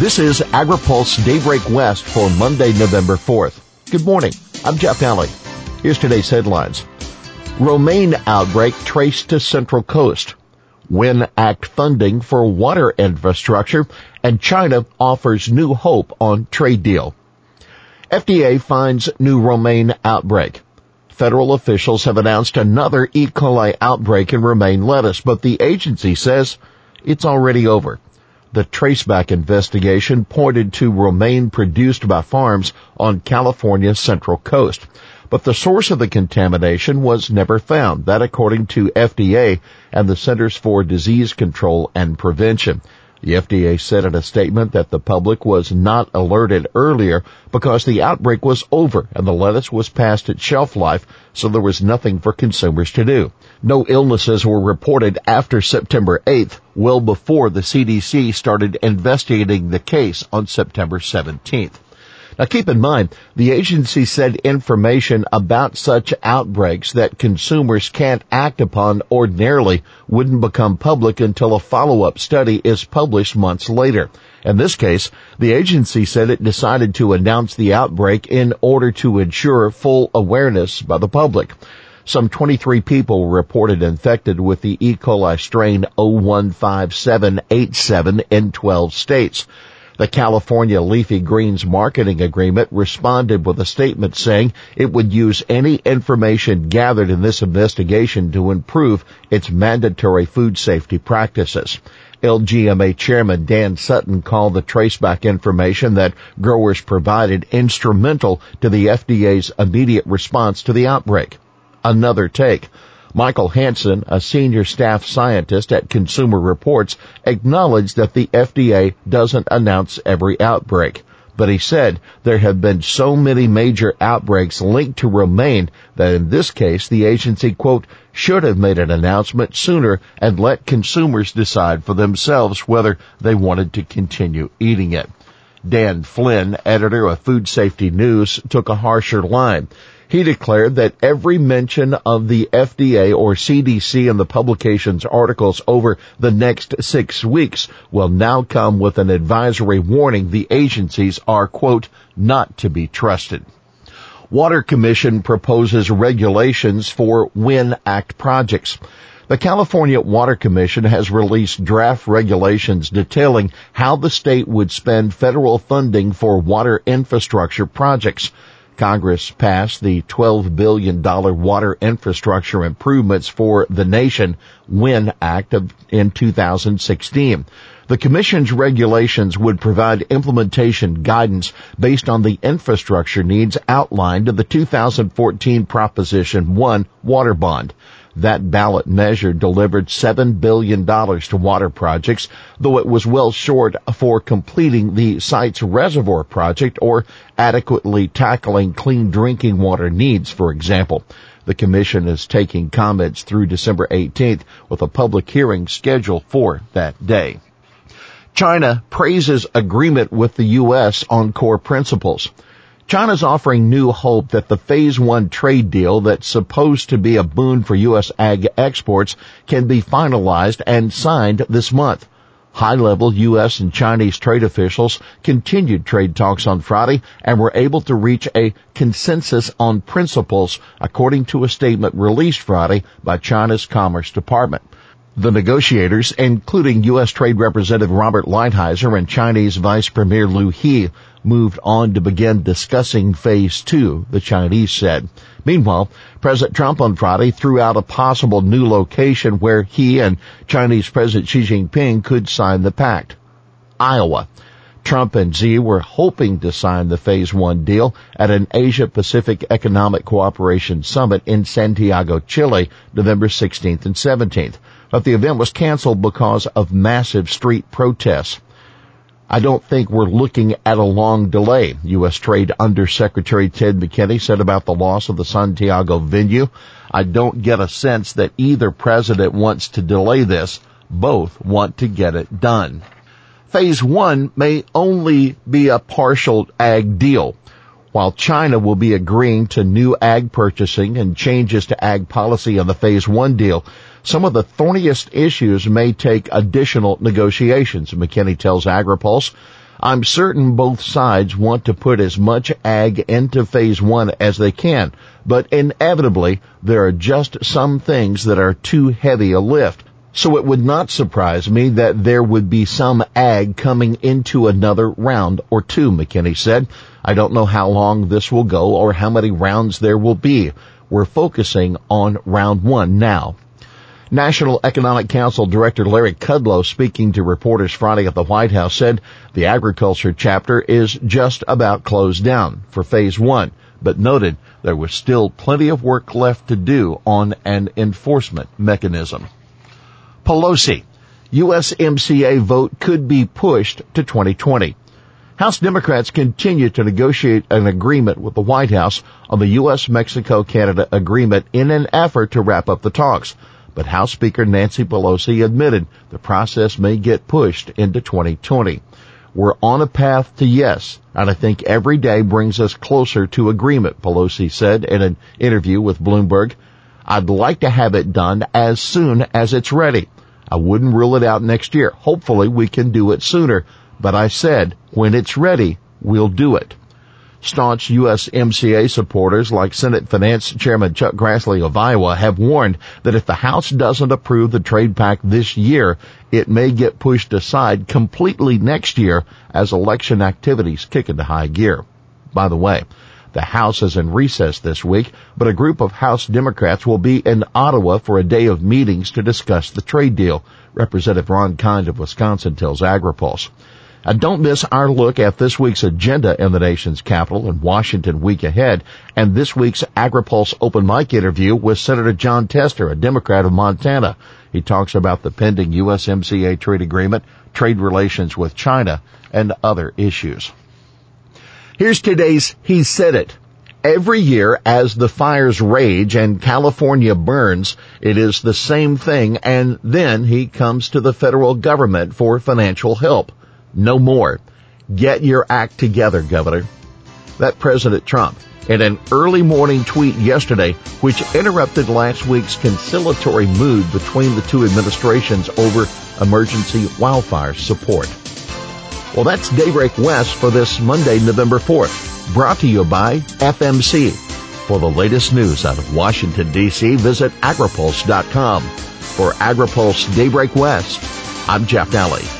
This is AgriPulse Daybreak West for Monday, November 4th. Good morning. I'm Jeff Nalley. Here's today's headlines. Romaine outbreak traced to Central Coast. Win Act funding for water infrastructure and China offers new hope on trade deal. FDA finds new romaine outbreak. Federal officials have announced another E. coli outbreak in romaine lettuce, but the agency says it's already over. The traceback investigation pointed to romaine produced by farms on California's central coast. But the source of the contamination was never found. That according to FDA and the Centers for Disease Control and Prevention. The FDA said in a statement that the public was not alerted earlier because the outbreak was over and the lettuce was past its shelf life, so there was nothing for consumers to do. No illnesses were reported after September 8th, well before the CDC started investigating the case on September 17th. Now keep in mind, the agency said information about such outbreaks that consumers can't act upon ordinarily wouldn't become public until a follow-up study is published months later. In this case, the agency said it decided to announce the outbreak in order to ensure full awareness by the public. Some 23 people were reported infected with the E. coli strain O157:H7 in 12 states. The California Leafy Greens marketing agreement responded with a statement saying it would use any information gathered in this investigation to improve its mandatory food safety practices. LGMA chairman Dan Sutton called the traceback information that growers provided instrumental to the FDA's immediate response to the outbreak. Another take. Michael Hansen, a senior staff scientist at Consumer Reports, acknowledged that the FDA doesn't announce every outbreak. But he said there have been so many major outbreaks linked to romaine that in this case the agency, quote, should have made an announcement sooner and let consumers decide for themselves whether they wanted to continue eating it. Dan Flynn, editor of Food Safety News, took a harsher line. He declared that every mention of the FDA or CDC in the publication's articles over the next six weeks will now come with an advisory warning the agencies are, quote, not to be trusted. Water Commission proposes regulations for WIN Act projects. The California Water Commission has released draft regulations detailing how the state would spend federal funding for water infrastructure projects. Congress passed the $12 billion Water Infrastructure Improvements for the Nation WIN Act of, in 2016. The Commission's regulations would provide implementation guidance based on the infrastructure needs outlined in the 2014 Proposition 1 Water Bond. That ballot measure delivered $7 billion to water projects, though it was well short for completing the Sites Reservoir project or adequately tackling clean drinking water needs, for example. The Commission is taking comments through December 18th with a public hearing scheduled for that day. China praises agreement with the U.S. on core principles. China's offering new hope that the phase one trade deal that's supposed to be a boon for U.S. ag exports can be finalized and signed this month. High level U.S. and Chinese trade officials continued trade talks on Friday and were able to reach a consensus on principles according to a statement released Friday by China's Commerce Department. The negotiators, including U.S. Trade Representative Robert Lighthizer and Chinese Vice Premier Liu He, moved on to begin discussing phase two, the Chinese said. Meanwhile, President Trump on Friday threw out a possible new location where he and Chinese President Xi Jinping could sign the pact. Iowa. Trump and Xi were hoping to sign the phase one deal at an Asia Pacific Economic Cooperation Summit in Santiago, Chile, November 16th and 17th but the event was canceled because of massive street protests. I don't think we're looking at a long delay, U.S. Trade Undersecretary Ted McKinney said about the loss of the Santiago venue. I don't get a sense that either president wants to delay this. Both want to get it done. Phase one may only be a partial ag deal. While China will be agreeing to new ag purchasing and changes to ag policy on the phase one deal, some of the thorniest issues may take additional negotiations, McKinney tells AgriPulse. I'm certain both sides want to put as much ag into phase one as they can, but inevitably there are just some things that are too heavy a lift. So it would not surprise me that there would be some ag coming into another round or two, McKinney said. I don't know how long this will go or how many rounds there will be. We're focusing on round one now. National Economic Council Director Larry Kudlow speaking to reporters Friday at the White House said the agriculture chapter is just about closed down for phase one, but noted there was still plenty of work left to do on an enforcement mechanism. Pelosi, USMCA vote could be pushed to 2020. House Democrats continue to negotiate an agreement with the White House on the U.S.-Mexico-Canada agreement in an effort to wrap up the talks but House Speaker Nancy Pelosi admitted the process may get pushed into 2020. We're on a path to yes, and I think every day brings us closer to agreement, Pelosi said in an interview with Bloomberg. I'd like to have it done as soon as it's ready. I wouldn't rule it out next year. Hopefully we can do it sooner, but I said when it's ready, we'll do it. Staunch USMCA supporters like Senate Finance Chairman Chuck Grassley of Iowa have warned that if the House doesn't approve the trade pact this year, it may get pushed aside completely next year as election activities kick into high gear. By the way, the House is in recess this week, but a group of House Democrats will be in Ottawa for a day of meetings to discuss the trade deal. Representative Ron Kind of Wisconsin tells AgriPulse. And don't miss our look at this week's agenda in the nation's capital in Washington week ahead and this week's AgriPulse open mic interview with Senator Jon Tester, a Democrat of Montana. He talks about the pending USMCA trade agreement, trade relations with China, and other issues. Here's today's He Said It. Every year as the fires rage and California burns, it is the same thing and then he comes to the federal government for financial help. No more. Get your act together, Governor. That President Trump in an early morning tweet yesterday, which interrupted last week's conciliatory mood between the two administrations over emergency wildfire support. Well, that's Daybreak West for this Monday, November 4th, brought to you by FMC. For the latest news out of Washington, D.C., visit agripulse.com. For AgriPulse Daybreak West, I'm Jeff Nalley.